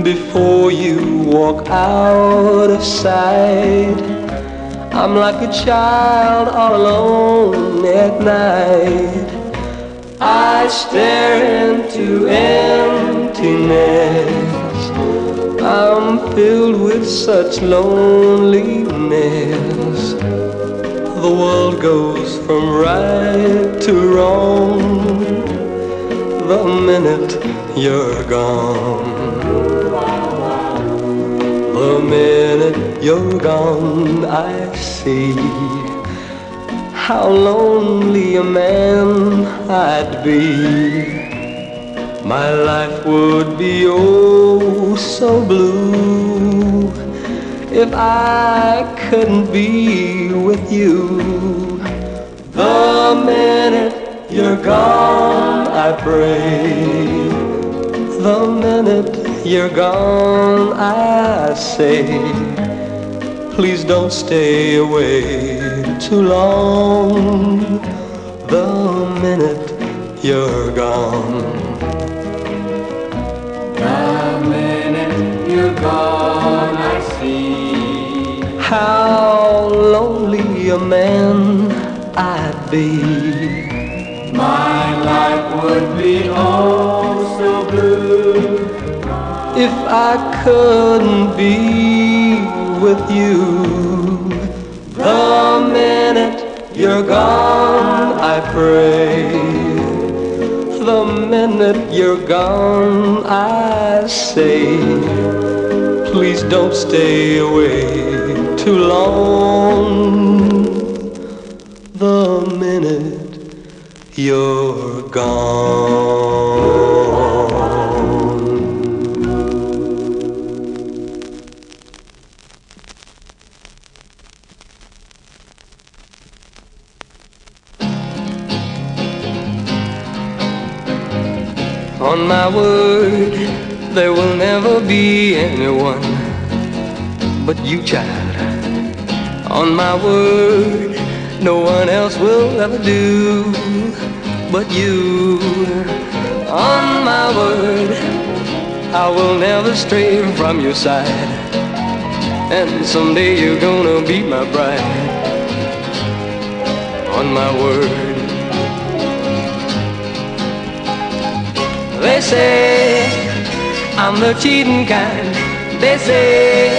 Before you walk out of sight. I'm like a child all alone at night. I stare into emptiness. I'm filled with such loneliness. The world goes from right to wrong the minute you're gone. You're gone, I see how lonely a man I'd be. My life would be oh so blue if I couldn't be with you. The minute you're gone, I pray. The minute you're gone, I say, please don't stay away too long. The minute you're gone. The minute you're gone, I see how lonely a man I'd be. My life would be oh so blue if I couldn't be with you. The minute you're gone, I pray. The minute you're gone, I say, please don't stay away too long. The minute you're gone. Be anyone but you, child. On my word, no one else will ever do but you. On my word, I will never stray from your side. And someday you're gonna be my bride. On my word. They say I'm the cheating kind. They say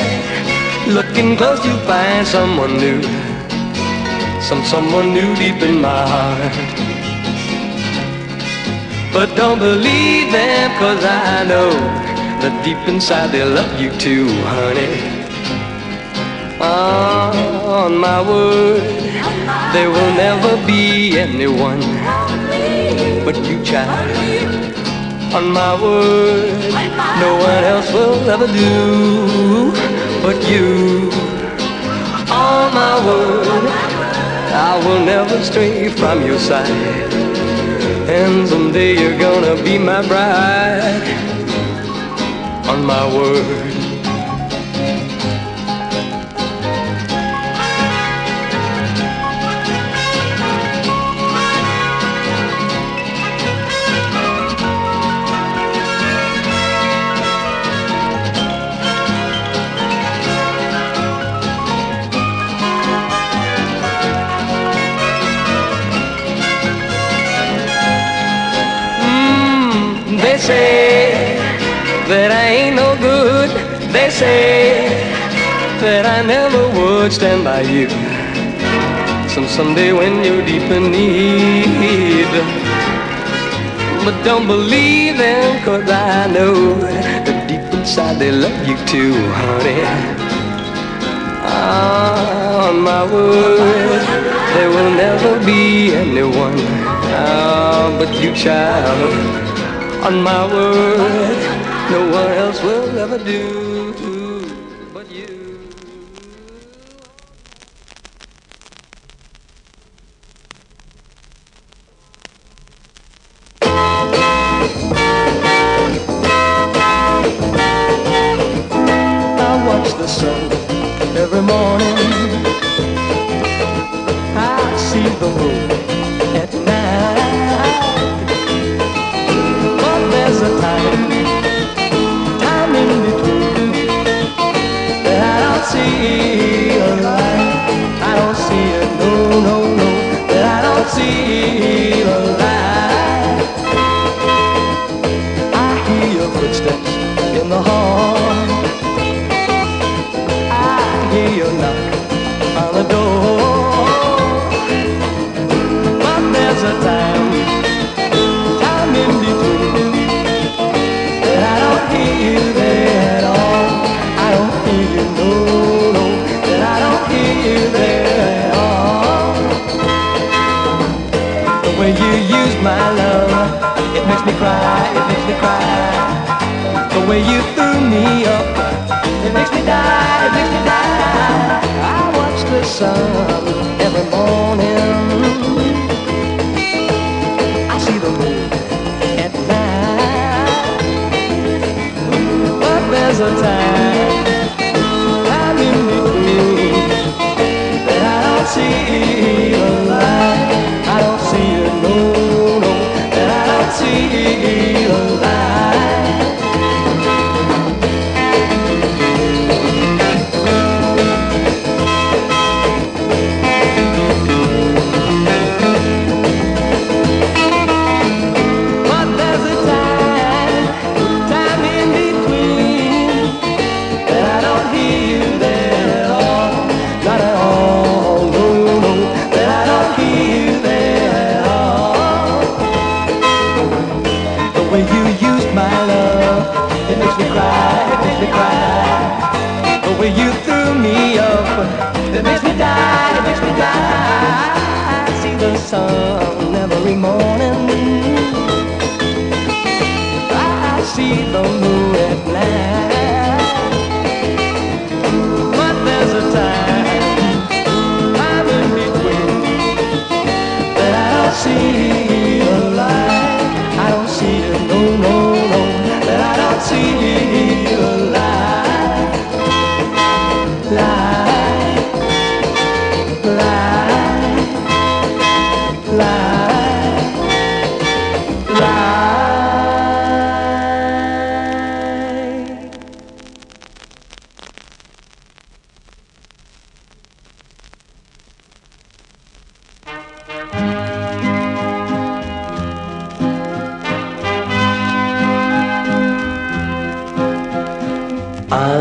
looking close you find someone new. Some someone new deep in my heart. But don't believe them cause I know that deep inside they love you too, honey. Ah, on my word, there will never be anyone but you, child. On my word, no one else will ever do but you. On my word, I will never stray from your side. And someday you're gonna be my bride. On my word. Say that I ain't no good. They say that I never would stand by you. Some someday when you're deep in need. But don't believe them, cause I know that deep inside they love you too, honey. Ah, on my word, there will never be anyone ah, but you, child. On my word, no one else will ever do Hear you knock on the door. But there's a time, time in between that I don't hear you there at all. I don't hear you, no, no, that I don't hear you there at all. The way you use my love, it makes me cry, it makes me cry. The way you threw me up, it makes me die, it makes me sun every morning. I see the moon at night. But there's a time,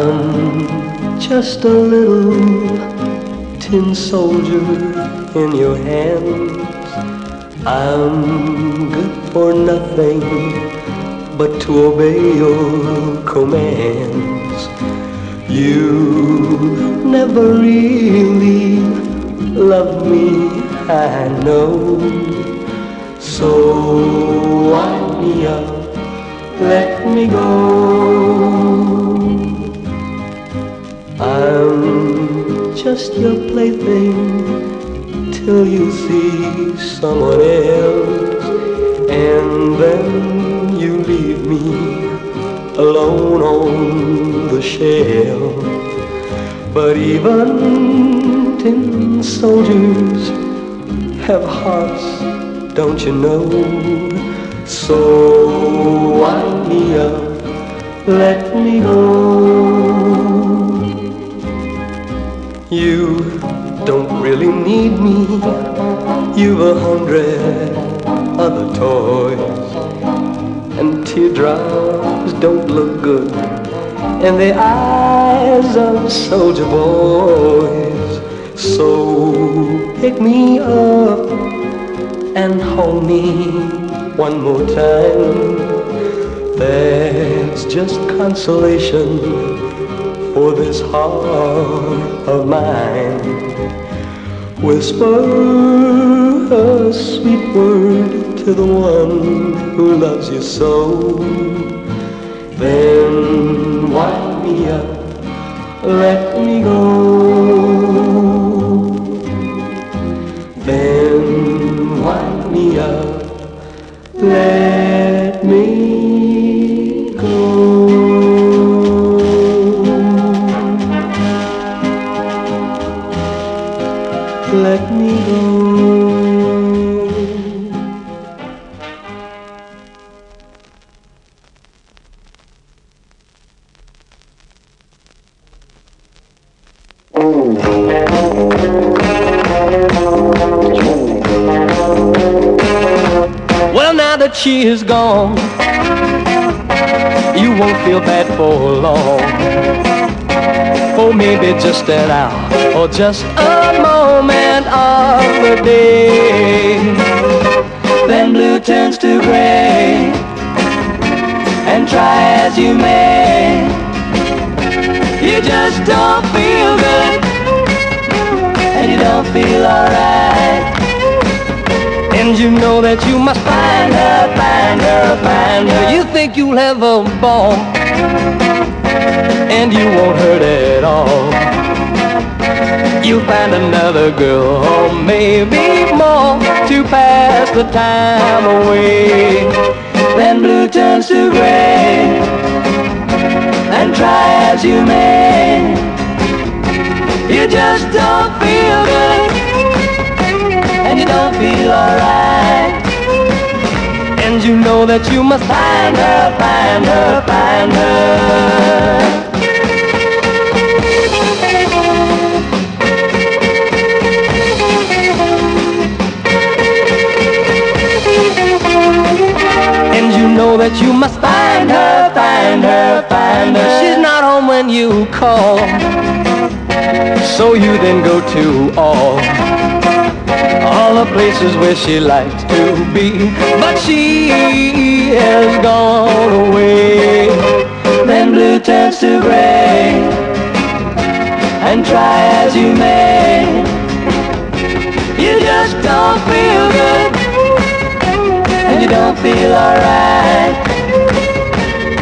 I'm just a little tin soldier in your hands. I'm good for nothing but to obey your commands. You never really loved me, I know. So wind me up, let me go. I'm just your plaything till you see someone else, and then you leave me alone on the shelf. But even tin soldiers have hearts, don't you know? So wind me up, let me go. You don't really need me. You've a hundred other toys, and teardrops don't look good in the eyes of soldier boys. So pick me up and hold me one more time. That's just consolation for this heart of mine. Whisper a sweet word to the one who loves you so. Then wind me up, let me go. That she is gone, you won't feel bad for long. For maybe just an hour or just a moment of the day. Then blue turns to gray, and try as you may, you just don't feel good, and you don't feel alright. And you know that you must find her, find her, find her. You think you'll have a ball, and you won't hurt at all. You'll find another girl, or maybe more, to pass the time away. Then blue turns to gray, and try as you may, you just don't feel good you don't feel alright. And you know that you must find her, find her, find her. And you know that you must find her, find her, find her. She's not home when you call. So you then go to all all the places where she likes to be, but she has gone away. Then blue turns to gray, and try as you may, you just don't feel good, and you don't feel alright.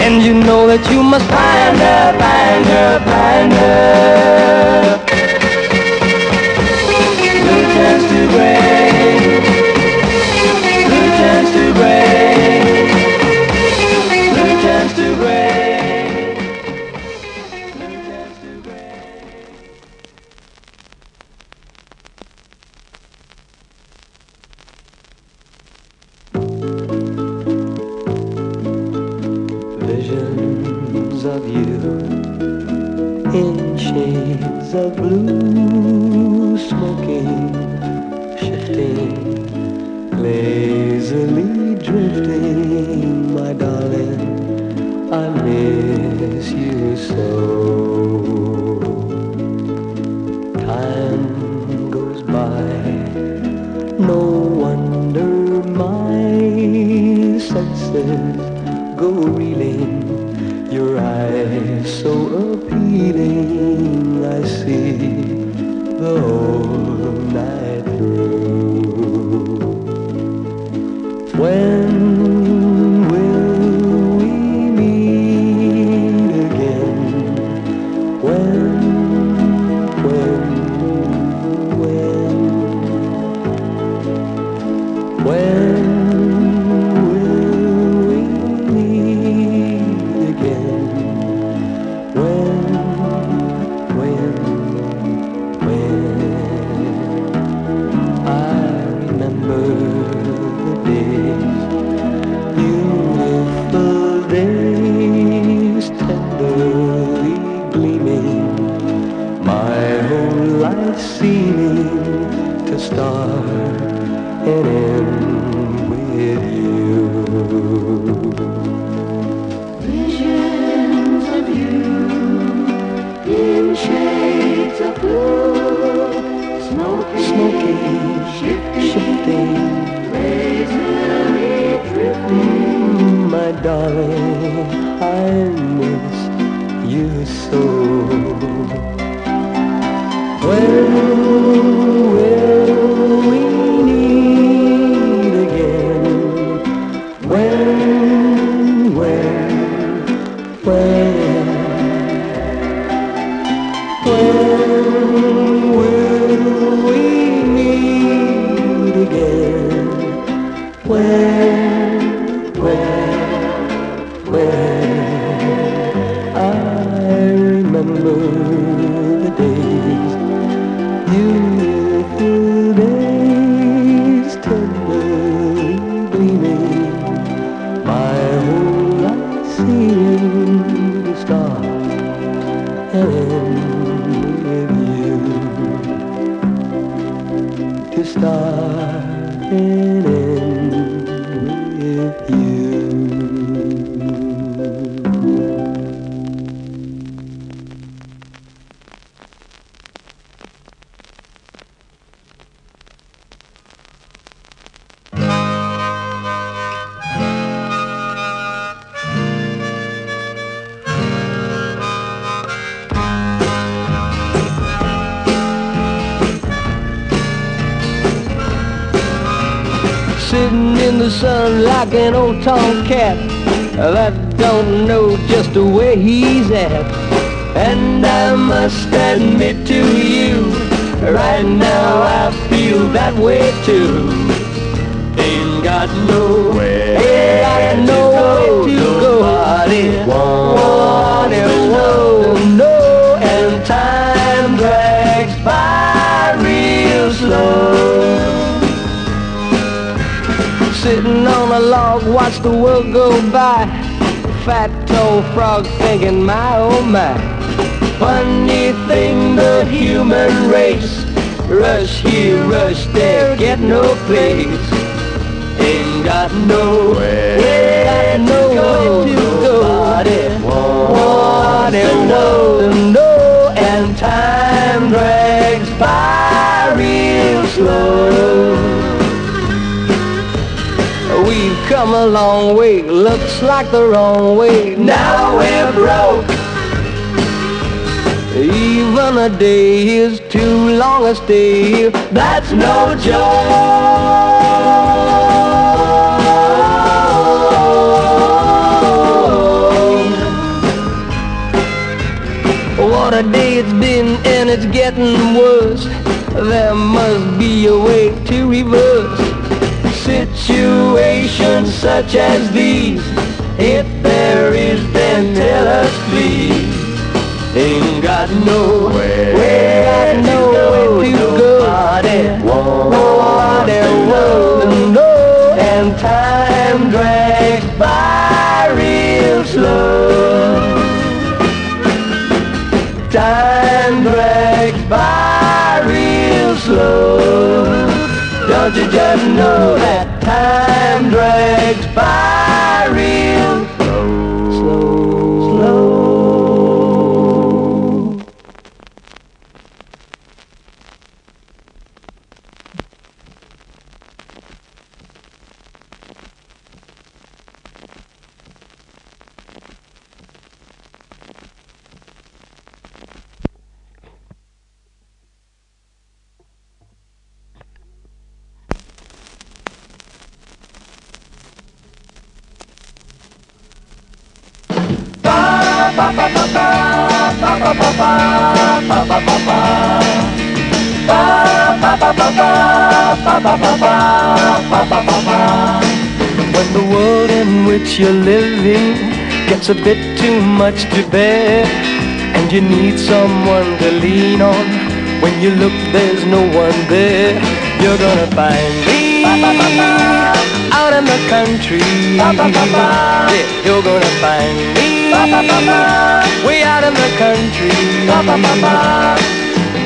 And you know that you must find her, find her, find her. Visions of you in shades of blue, smoking, shifting, lazily drifting, my darling. I miss you so. Whole life seemed to start and with you to start tomcat that don't know just where he's at. And I must admit to you, right now I feel that way too. Ain't got nowhere, ain't got nowhere to go. Nobody want it, won't know, Log, watch the world go by. Fat toe frog thinking, my oh my. Funny thing, the human race. Rush here, rush there, get no place. Ain't got nowhere, ain't got nowhere to go. Want it, want to know, and time drags by real slow. Come a long way, looks like the wrong way. Now we're broke. Even a day is too long a stay. That's no joke. What a day it's been and it's getting worse. There must be a way to reverse situations such as these. If there is, then tell us please. Ain't got nowhere, we got nowhere to go. Nobody a bit too much to bear, and you need someone to lean on, when you look, there's no one there. You're gonna find me out in the country. Yeah, you're gonna find me way out in the country.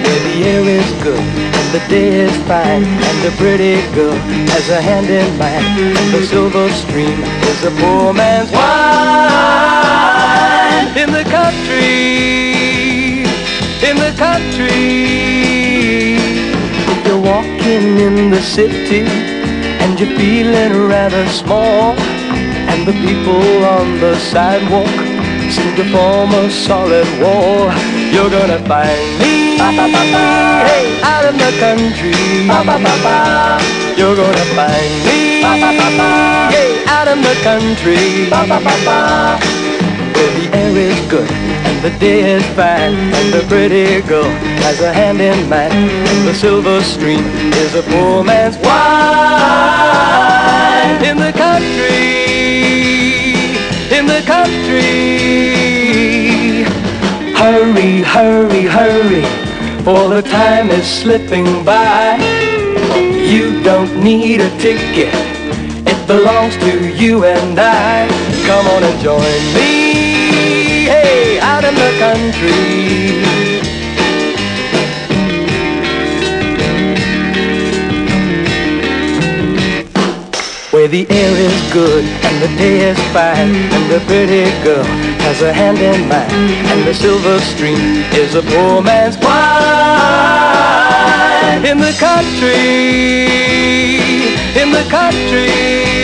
Where the air is good and the day is fine and the pretty girl has a hand in mine and the silver stream is a poor man's wine in the country, in the country. You're walking in the city and you're feeling rather small and the people on the sidewalk seem to form a solid wall. You're gonna find me hey, out in the country. You're gonna find me hey, out in the country. Is good and the day is fine and the pretty girl has a hand in mine and the silver stream is a poor man's wine in the country, in the country. Hurry, hurry, hurry, for the time is slipping by. You don't need a ticket, it belongs to you and I. Come on and join me, out in the country. Where the air is good and the day is fine and the pretty girl has a hand in mine and the silver stream is a poor man's wine in the country, in the country.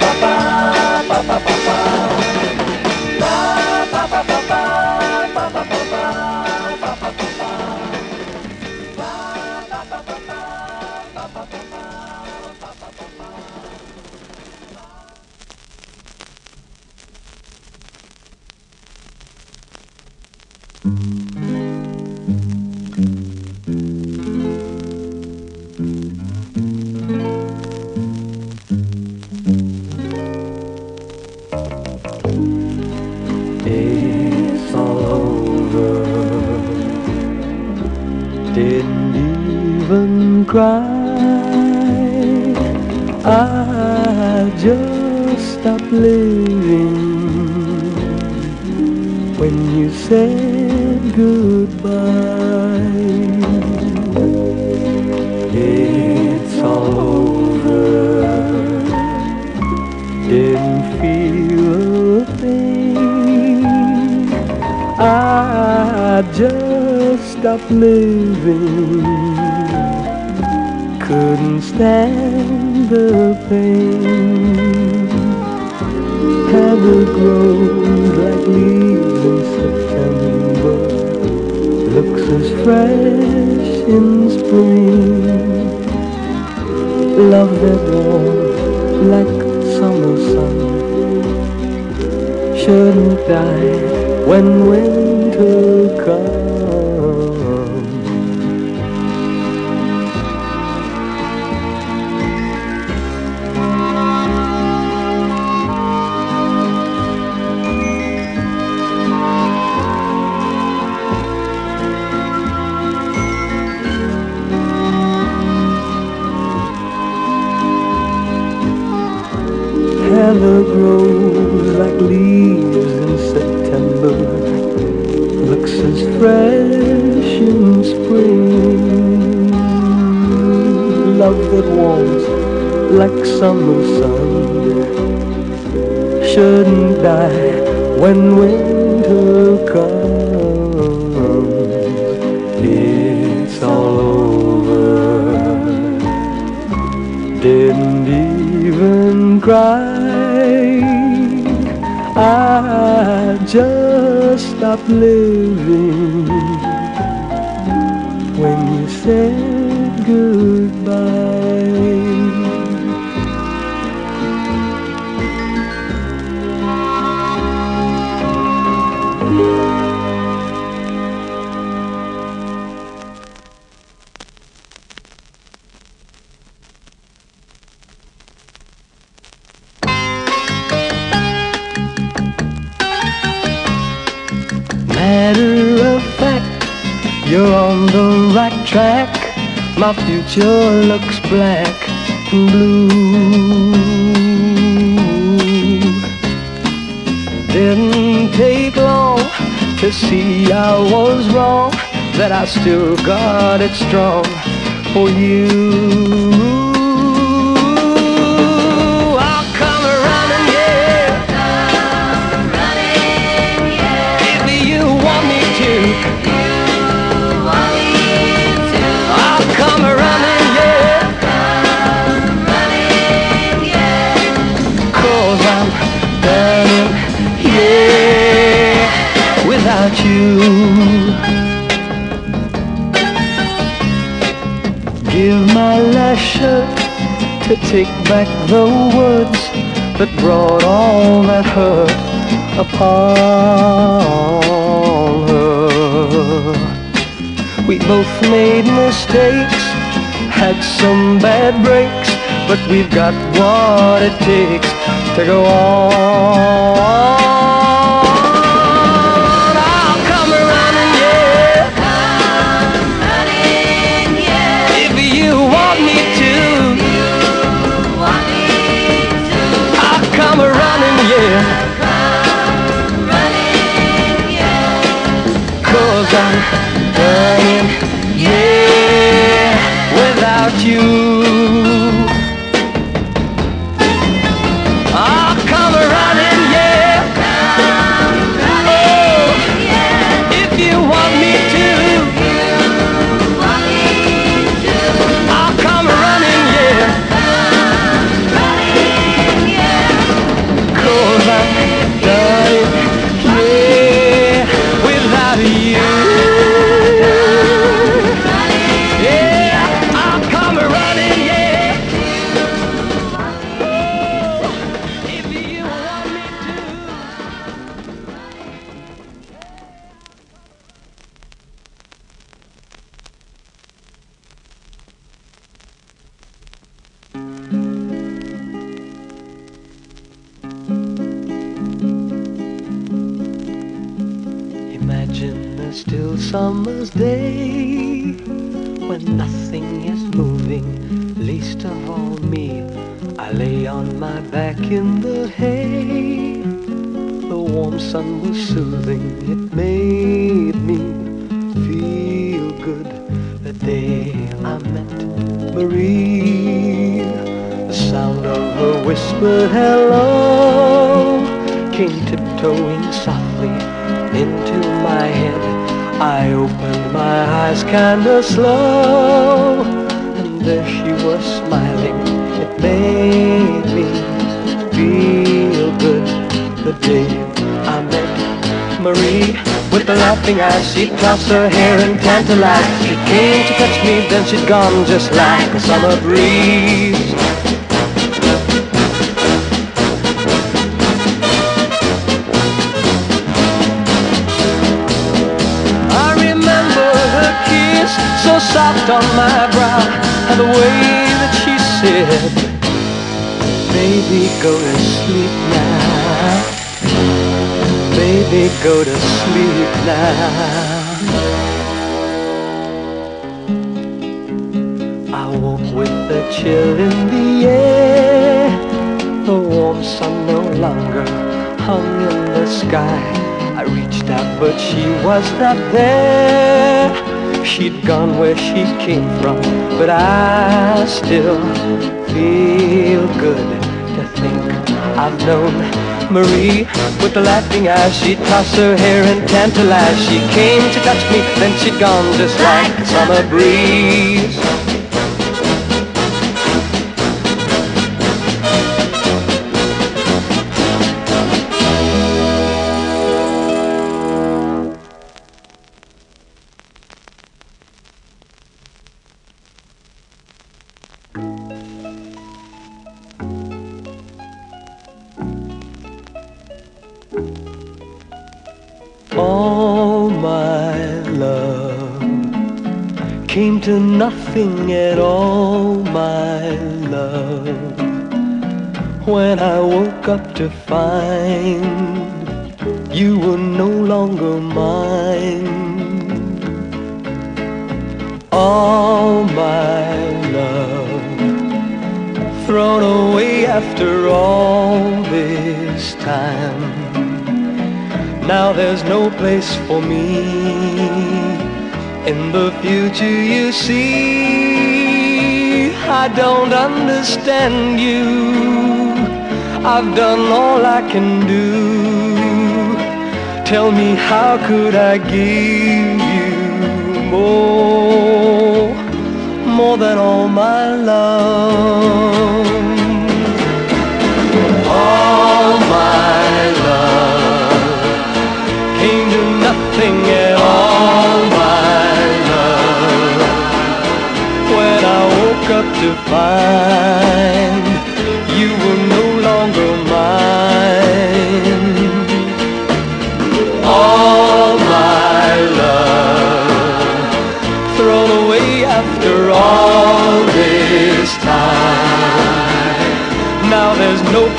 when winter words that brought all that hurt upon her. We both made mistakes, had some bad breaks, but we've got what it takes to go on. You. Slow, and there she was smiling. It made me feel good the day I met Marie. With the laughing eyes, she'd toss her hair and tantalize. She came to touch me, then she'd gone just like a summer breeze. On my brow and the way that she said, Baby, go to sleep now. Baby, go to sleep now. I woke with a chill in the air. The warm sun no longer hung in the sky. I reached out, but she was not there. She'd gone where she came from, but I still feel good to think I've known Marie with the laughing eyes. She'd toss her hair and tantalize. She came to touch me, then she'd gone just like a summer breeze. Understand you. I've done all I can do. Tell me how could I give you more, more than all my love. All my love came to nothing at all, my love. When I woke up to find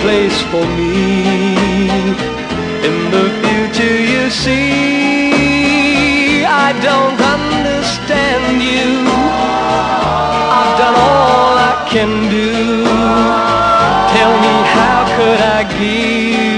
place for me in the future you see. I don't understand you. I've done all I can do. Tell me how could I give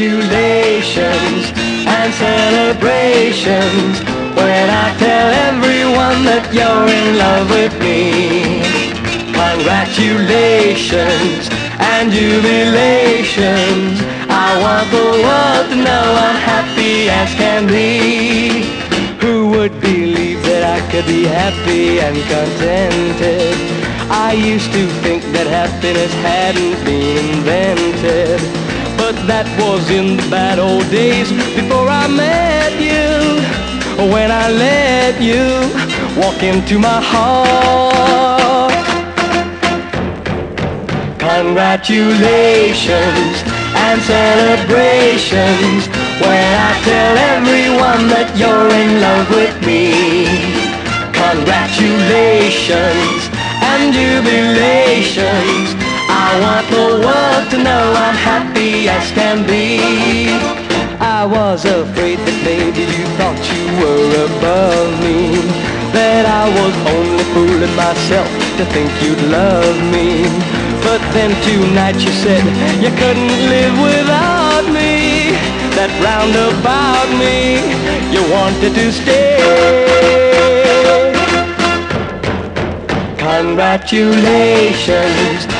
Congratulations and celebrations when I tell everyone that you're in love with me. Congratulations and jubilations. I want the world to know I'm happy as can be. Who would believe that I could be happy and contented? I used to think that happiness hadn't been invented. But that was in the bad old days before I met you. When I let you walk into my heart. Congratulations and celebrations when I tell everyone that you're in love with me. Congratulations and jubilations. I want the world to know I'm happy as can be. I was afraid that maybe you thought you were above me. That I was only fooling myself to think you'd love me. But then tonight you said you couldn't live without me. That round about me, you wanted to stay. Congratulations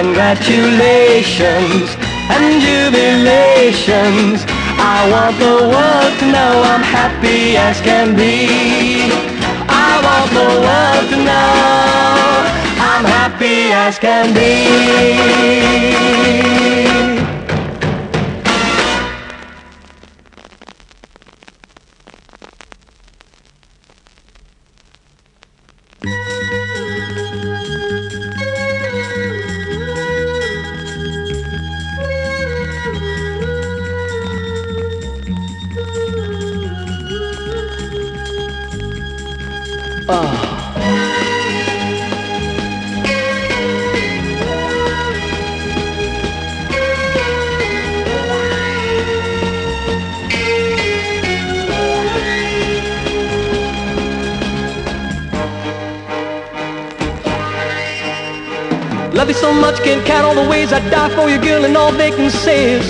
Congratulations and jubilations. I want the world to know I'm happy as can be. I want the world to know I'm happy as can be. Love you so much, can't count all the ways I'd die for you, girl, and all they can say is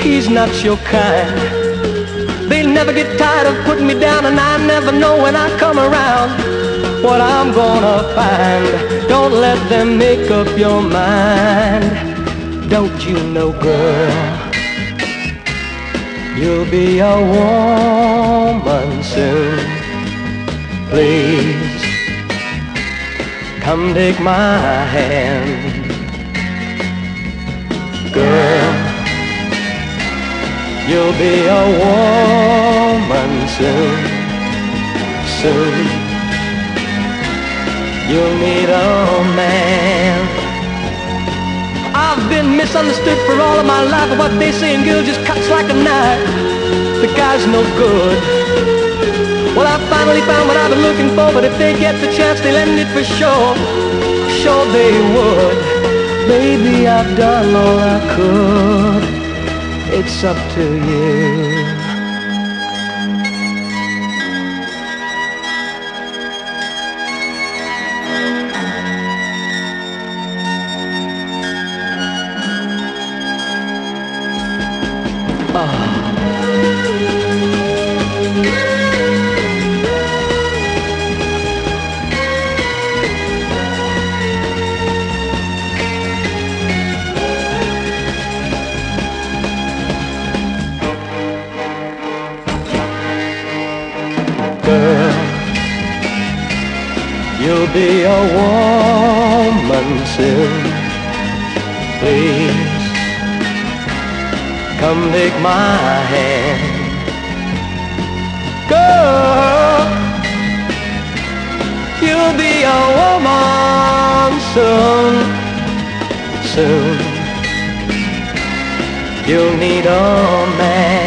he's not your kind. They never get tired of putting me down, and I never know when I come around what I'm gonna find. Don't let them make up your mind. Don't you know, girl, you'll be a woman soon. Please Come take my hand. Girl You'll be a woman soon Soon. You'll need a man. I've been misunderstood for all of my life But what they say in girl just cuts like a knife. The guy's no good well, I finally found what I've been looking for, but if they get the chance, they'll end it for sure. Sure they would. Baby, I've done all I could. It's up to you. My hand. Girl, you'll be a woman soon. Soon. You'll need a man.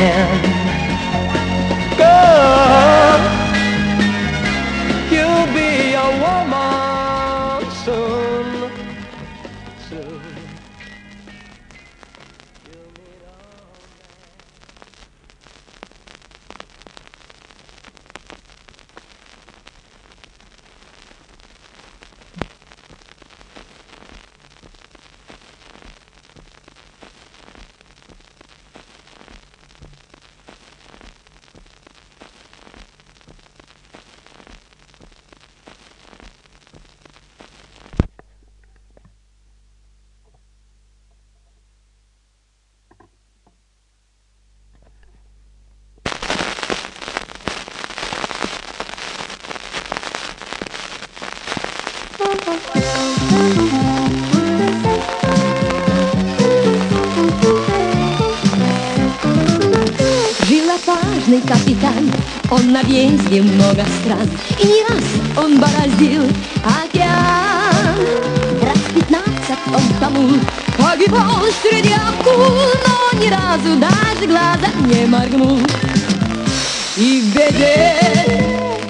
Отважный капитан, он на въезде много стран, И не раз он бороздил океан. Раз пятнадцать он тому погибал среди акул, Но ни разу даже глаза не моргнул. И в беде,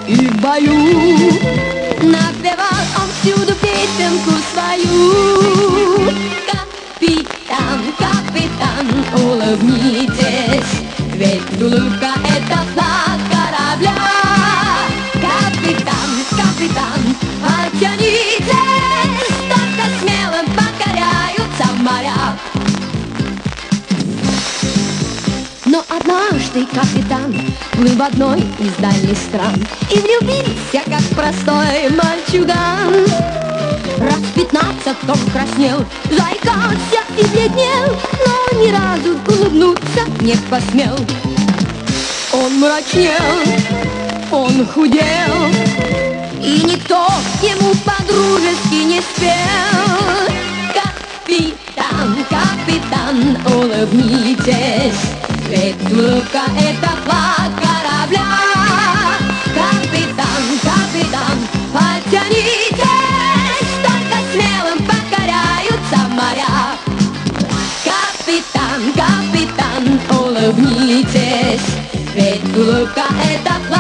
и в бою Напевал он всюду песенку свою Капитан, капитан, улыбнитесь Ведь улыбка одной из дальних стран. И влюбился, как простой мальчуган. Раз пятнадцать он краснел, заикался и бледнел Но ни разу улыбнуться не посмел. Он мрачнел, он худел И никто к нему по-дружески не спел. Капитан, капитан, улыбнитесь Ведь улыбка это план osobní cest, Vedlo ka etapu.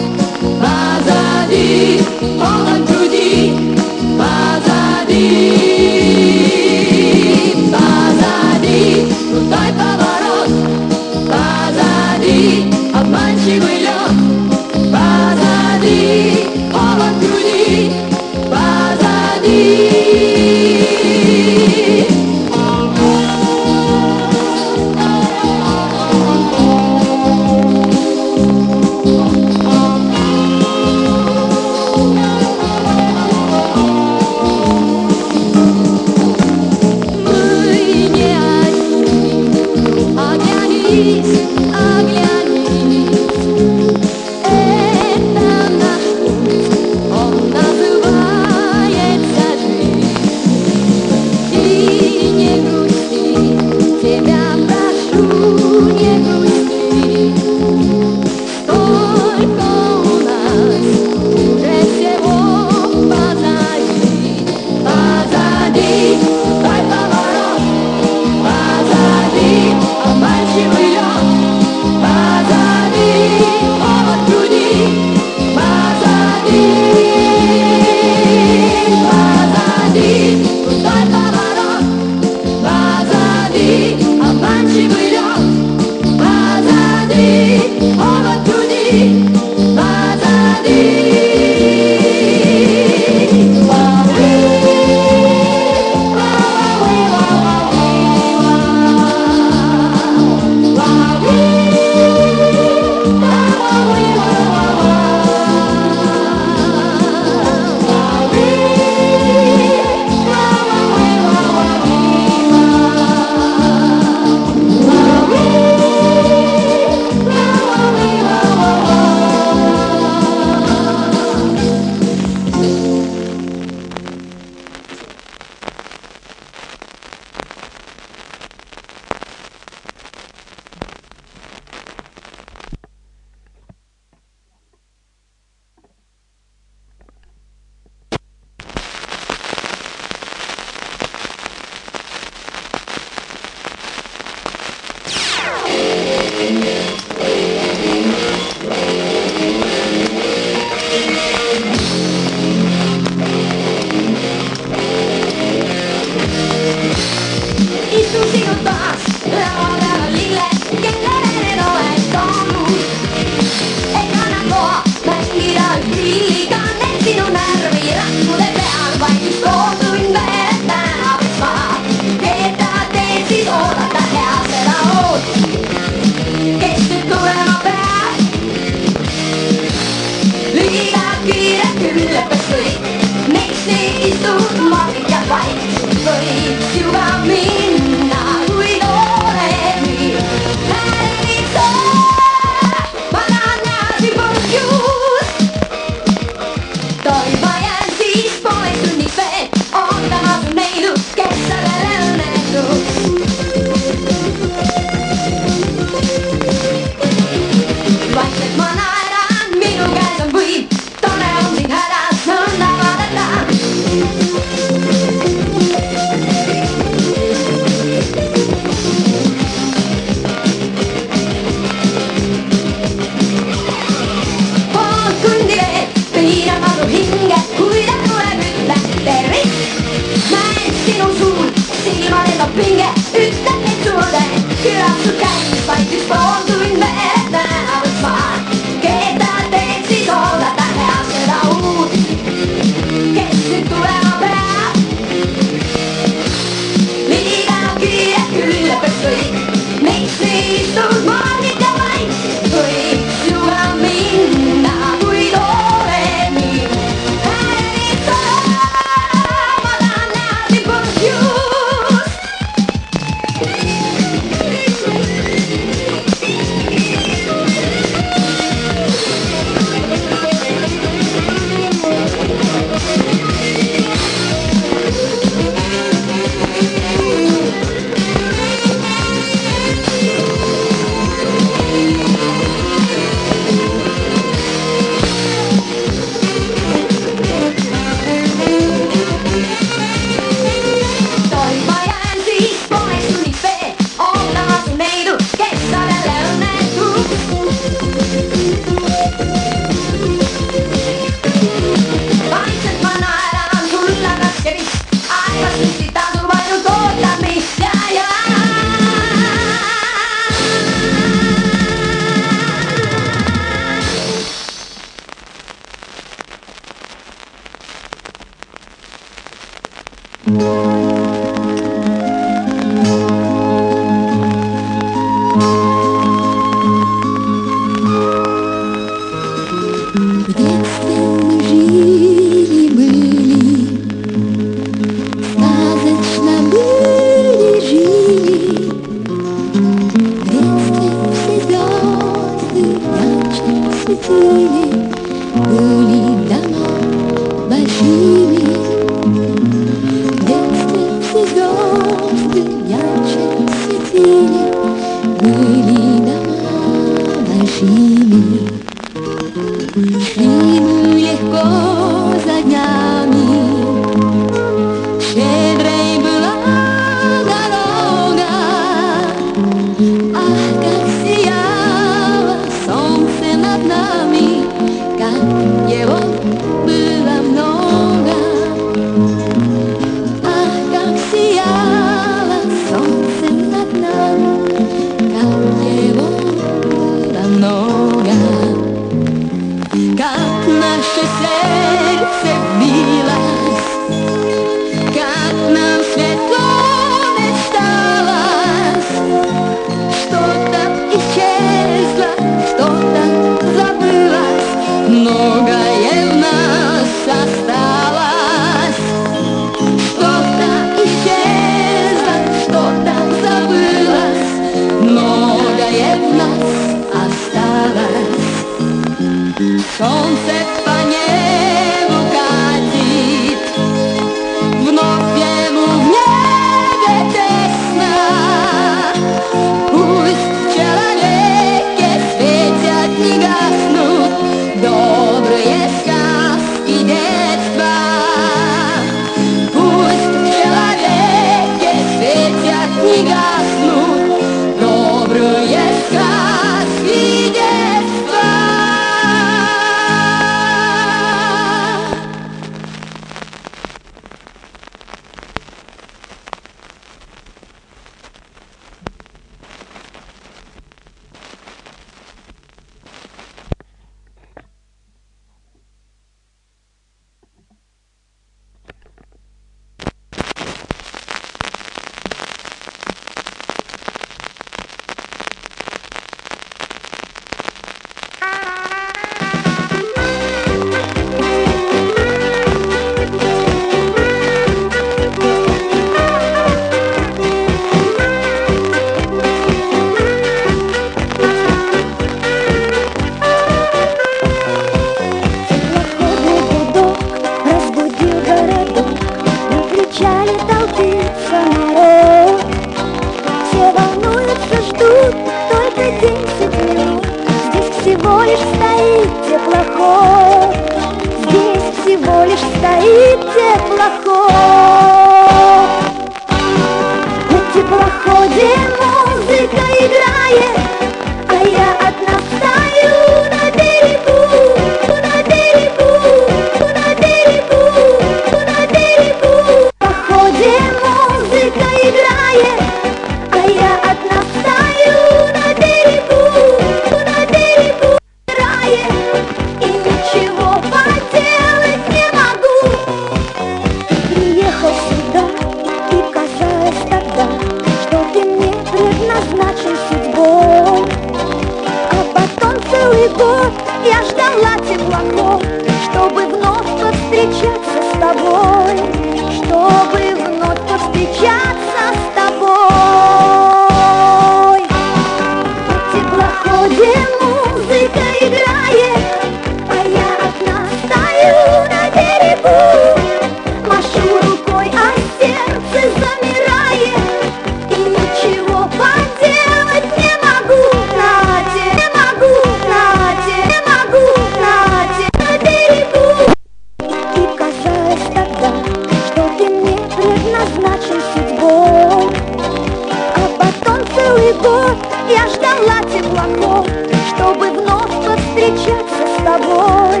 Я ждала теплоход, чтобы вновь повстречаться с тобой,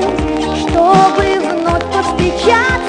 чтобы вновь повстречаться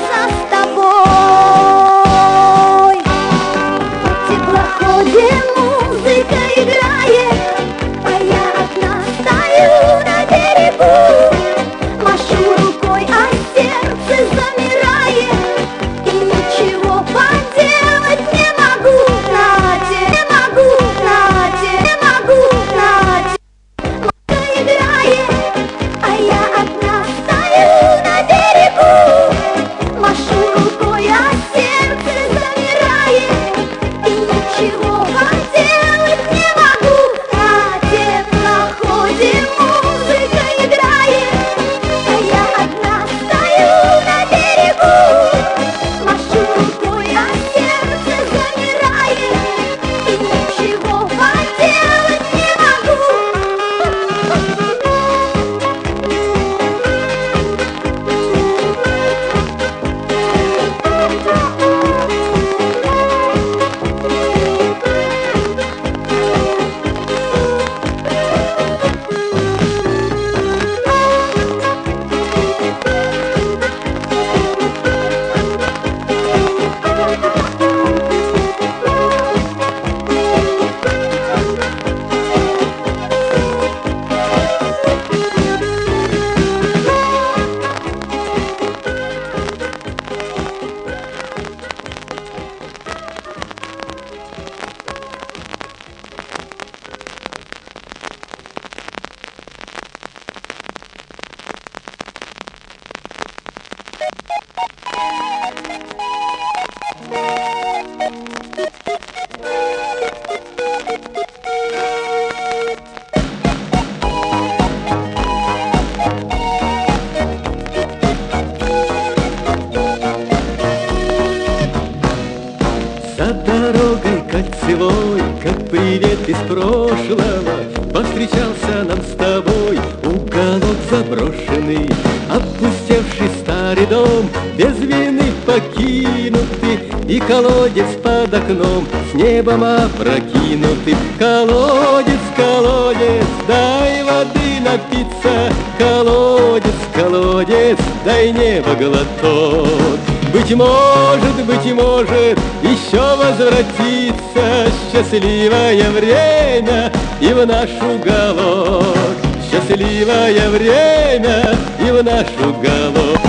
тобой уголок заброшенный, Опустевший старый дом, без вины покинутый, И колодец под окном, с небом опрокинутый. Колодец, колодец, дай воды напиться, Колодец, колодец, дай небо глоток. Быть может, быть может, еще возвратится счастливое время и в наш уголок. Счастливое время и в наш уголок.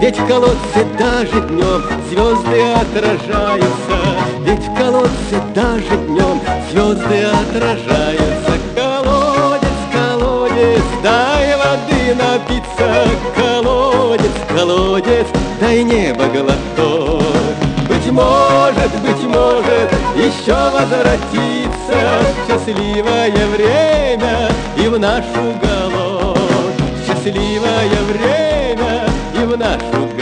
Ведь в колодце даже днем звезды отражаются, Ведь в колодце даже днем звезды отражаются. Колодец, колодец, дай воды напиться, Колодец, колодец, дай небо глоток. Быть может, быть может, еще возвратится Счастливое время и в наш уголок. Счастливое время и в наш уголок.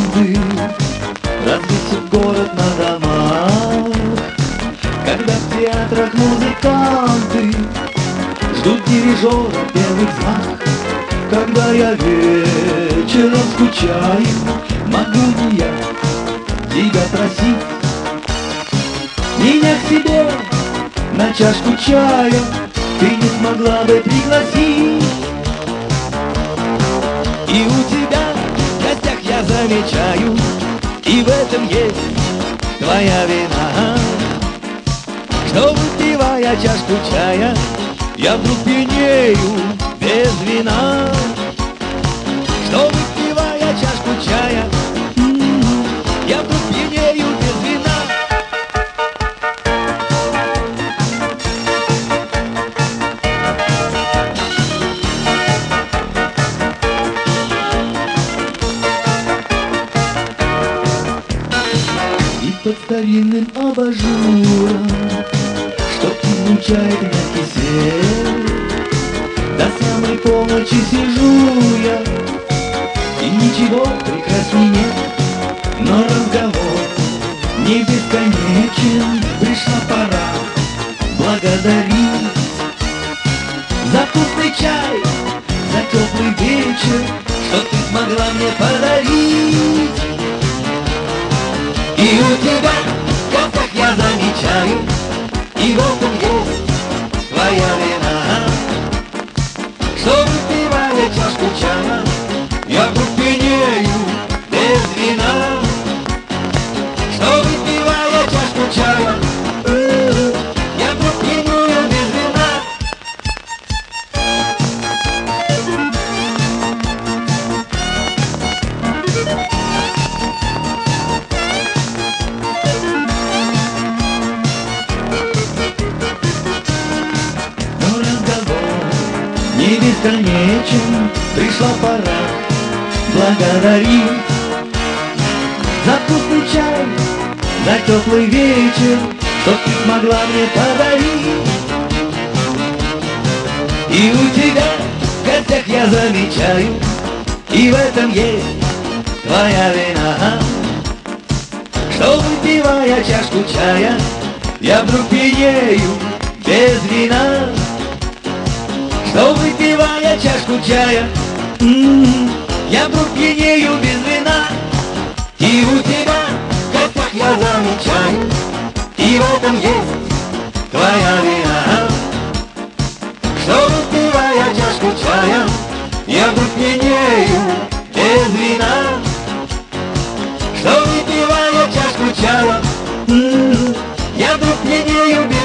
Гирлянды Развесит город на домах Когда в театрах музыканты Ждут дирижера первых знак Когда я вечером скучаю Могу ли я тебя просить Меня к себе на чашку чая Ты не смогла бы пригласить. И у тебя замечаю И в этом есть твоя вина. Что выпивая чашку чая Я вдруг пьянею без вина pas. Тебя в гостях я замечаю И в этом есть твоя вина. Что выпивая чашку чая Я вдруг пьянею без вина. Что выпивая чашку чая м, Я вдруг пьянею без вина. И у тебя в гостях я замечаю И в этом есть твоя вина. Что выпивая чая Я пьянею без вина Что выпивая чашку чая Я вдруг пьянею без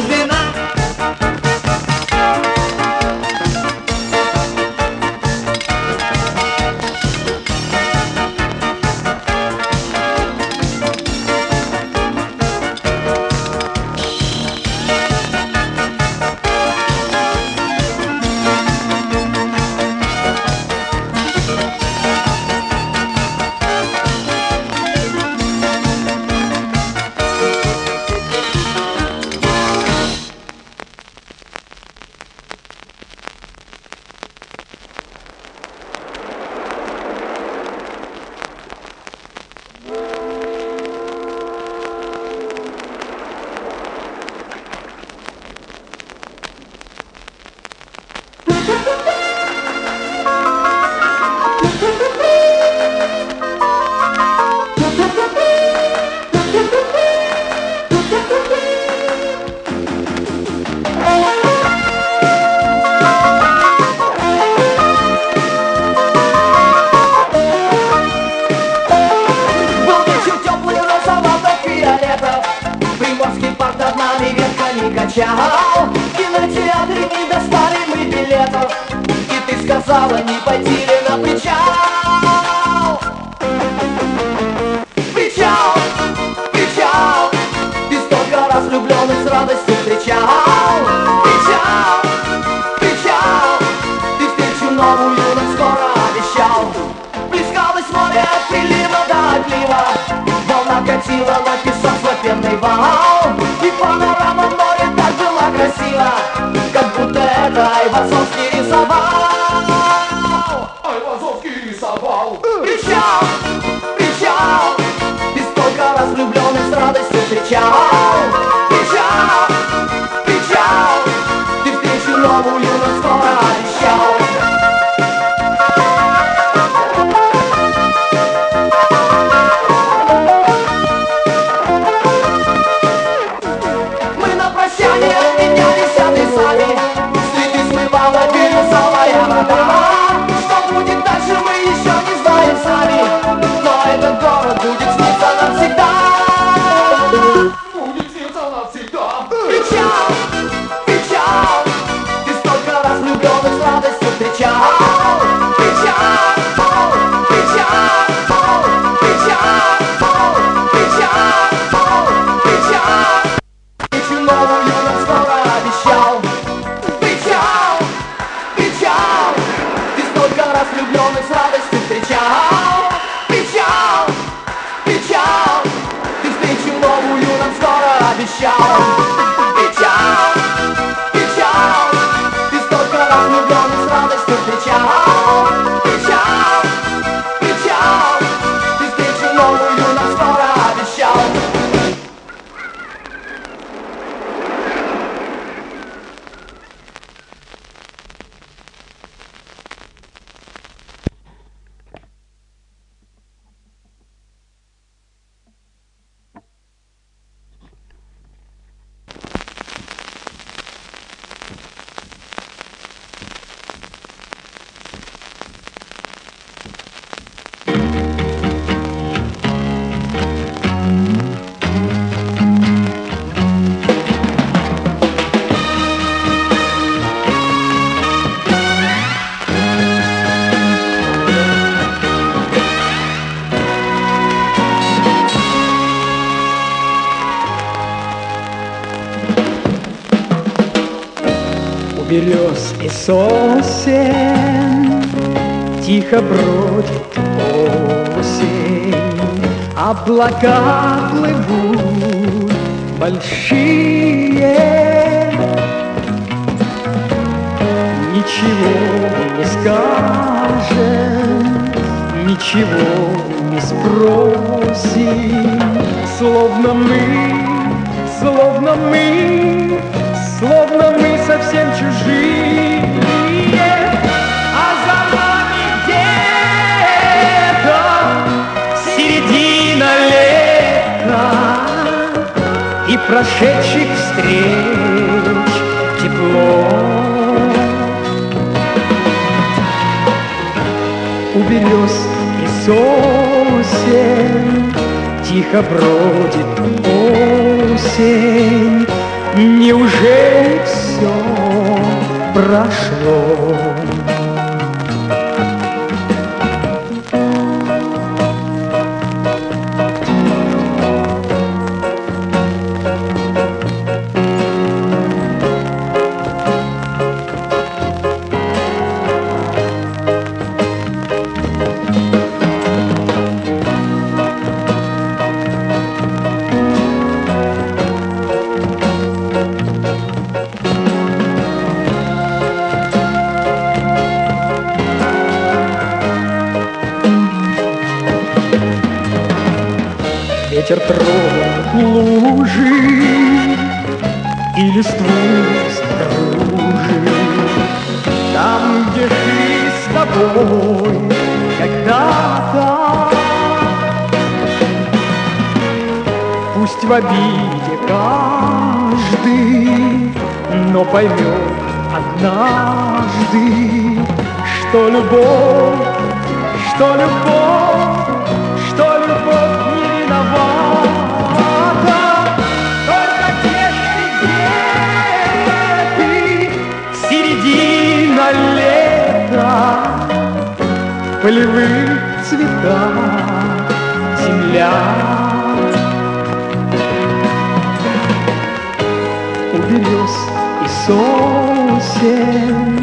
Облака плывут большие. Ничего не скажем, ничего не спросим Словно мы, словно мы, словно мы совсем чужие прошедших встреч тепло у берез и сосен Тихо бродит осень Неужели все прошло? Поймет однажды Что любовь, что любовь, что любовь не виновата. Только где ты, где ты Середина лета Полевых сосен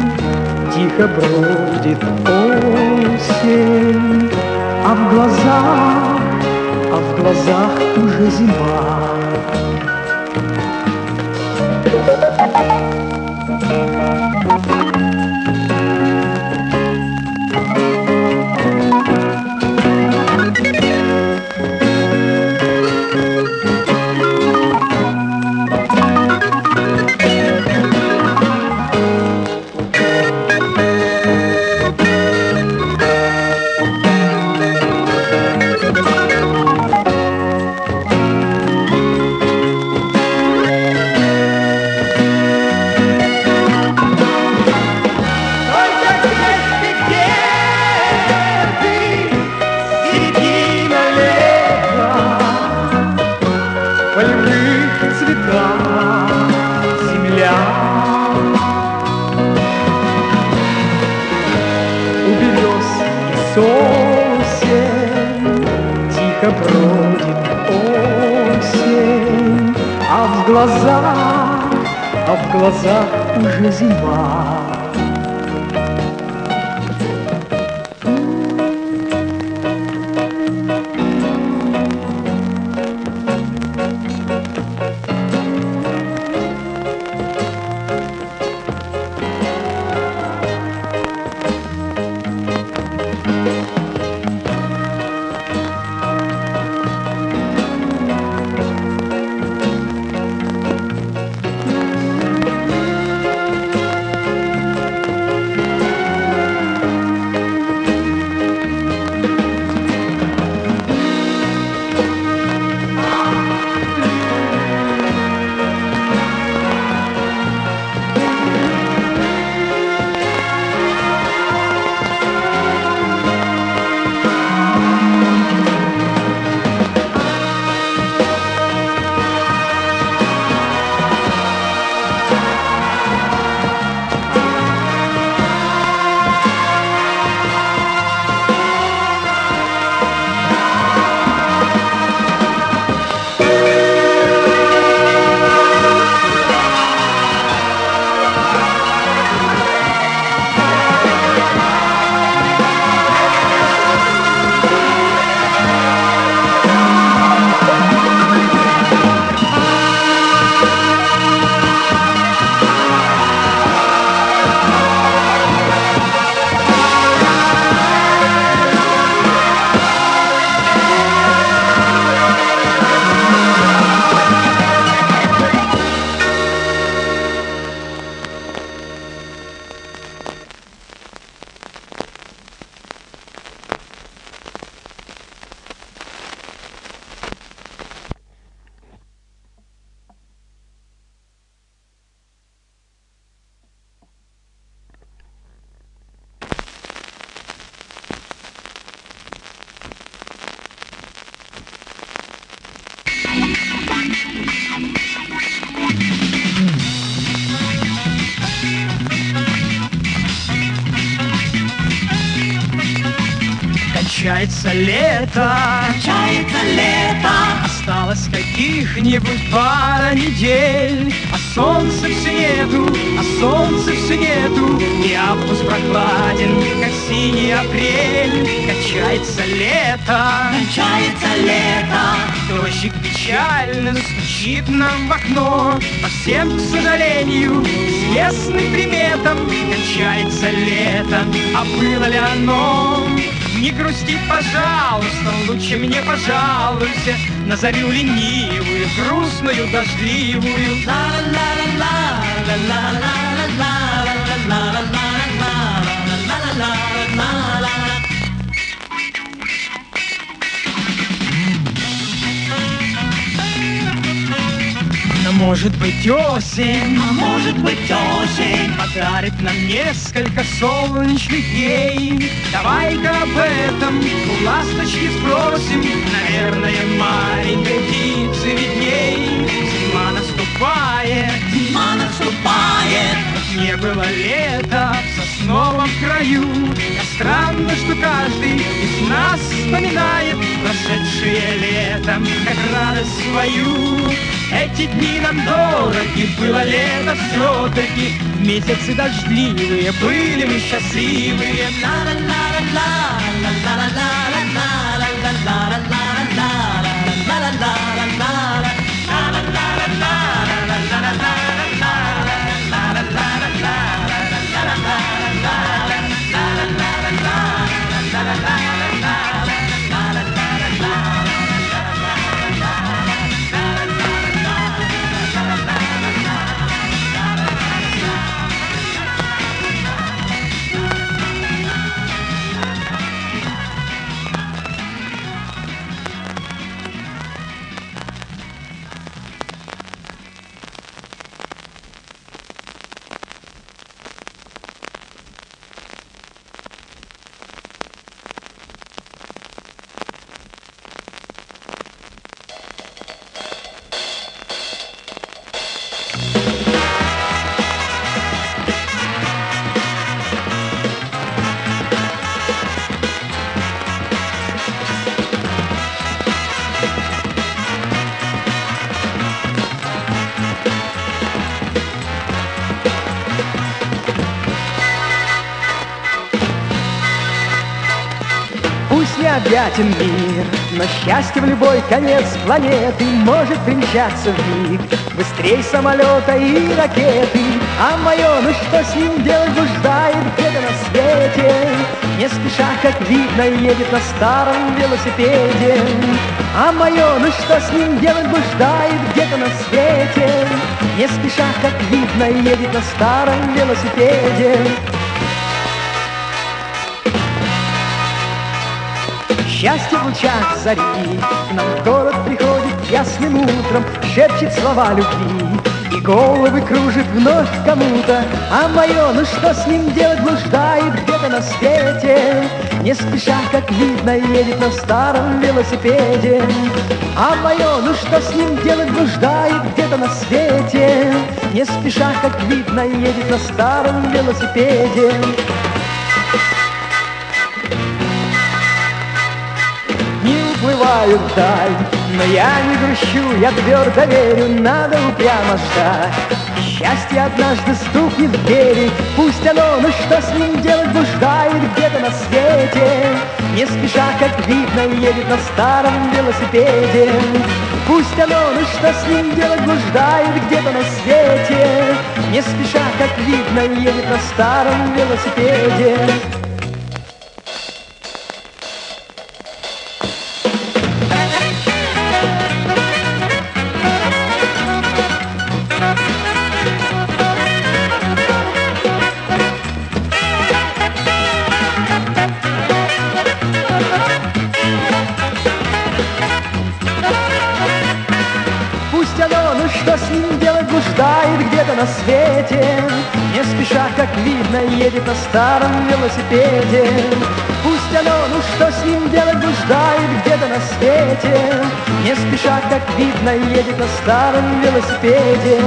Тихо бродит осень А в глазах, а в глазах уже зима. Только глаза уже зима. Кончается лето, Кончается лето, осталось каких-нибудь пара недель, а солнца все нету, а солнца все нету, и август прохладен, как синий апрель. Кончается лето, кончается лето, Дождик печально стучит нам в окно. По всем, к сожалению, известным приметам Кончается лето, а было ли оно? Не грусти, пожалуйста, лучше мне пожалуйся. На зарю ленивую, грустную, дождливую. Но может быть осень, а может быть осень подарит нам несколько солнечных дней. Давай-ка об этом у ласточки спросим, наверное, маленькой птице видней. Зима наступает, Зима наступает, не было лета в сосновом краю. А странно, что каждый из нас вспоминает прошедшее летом, как радость свою. Эти дни нам дороги, было лето все-таки, месяцы дождливые, были мы счастливые. Пусть необъятен мир, но счастье в любой конец планеты может примчаться в миг. Быстрей самолета и ракеты А мое, ну что с ним делать, блуждает где-то на свете. Не спеша, как видно, едет на старом велосипеде. А мое, ну что с ним делать, блуждает где-то на свете. Не спеша, как видно, едет на старом велосипеде Счастье в лучах зари. К нам в город приходит ясным утром Шепчет слова любви. И головы кружит вновь кому-то А мое, ну что с ним делать, блуждает где-то на свете. Не спеша, как видно, едет на старом велосипеде. А мое, ну что с ним делать, блуждает где-то на свете. Не спеша, как видно, едет на старом велосипеде уплываю вдаль Но я не грущу, я твердо верю, надо упрямо ждать. Счастье однажды стукнет в двери Пусть оно, ну что с ним делать, блуждает где-то на свете. Не спеша, как видно, едет на старом велосипеде. Пусть оно, ну что с ним делать, блуждает где-то на свете. Не спеша, как видно, едет на старом велосипеде старом велосипеде. Пусть оно, ну что с ним делать, блуждает где-то на свете. Не спеша, как видно, едет на старом велосипеде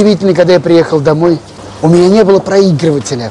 самое удивительное, когда я приехал домой, у меня не было проигрывателя.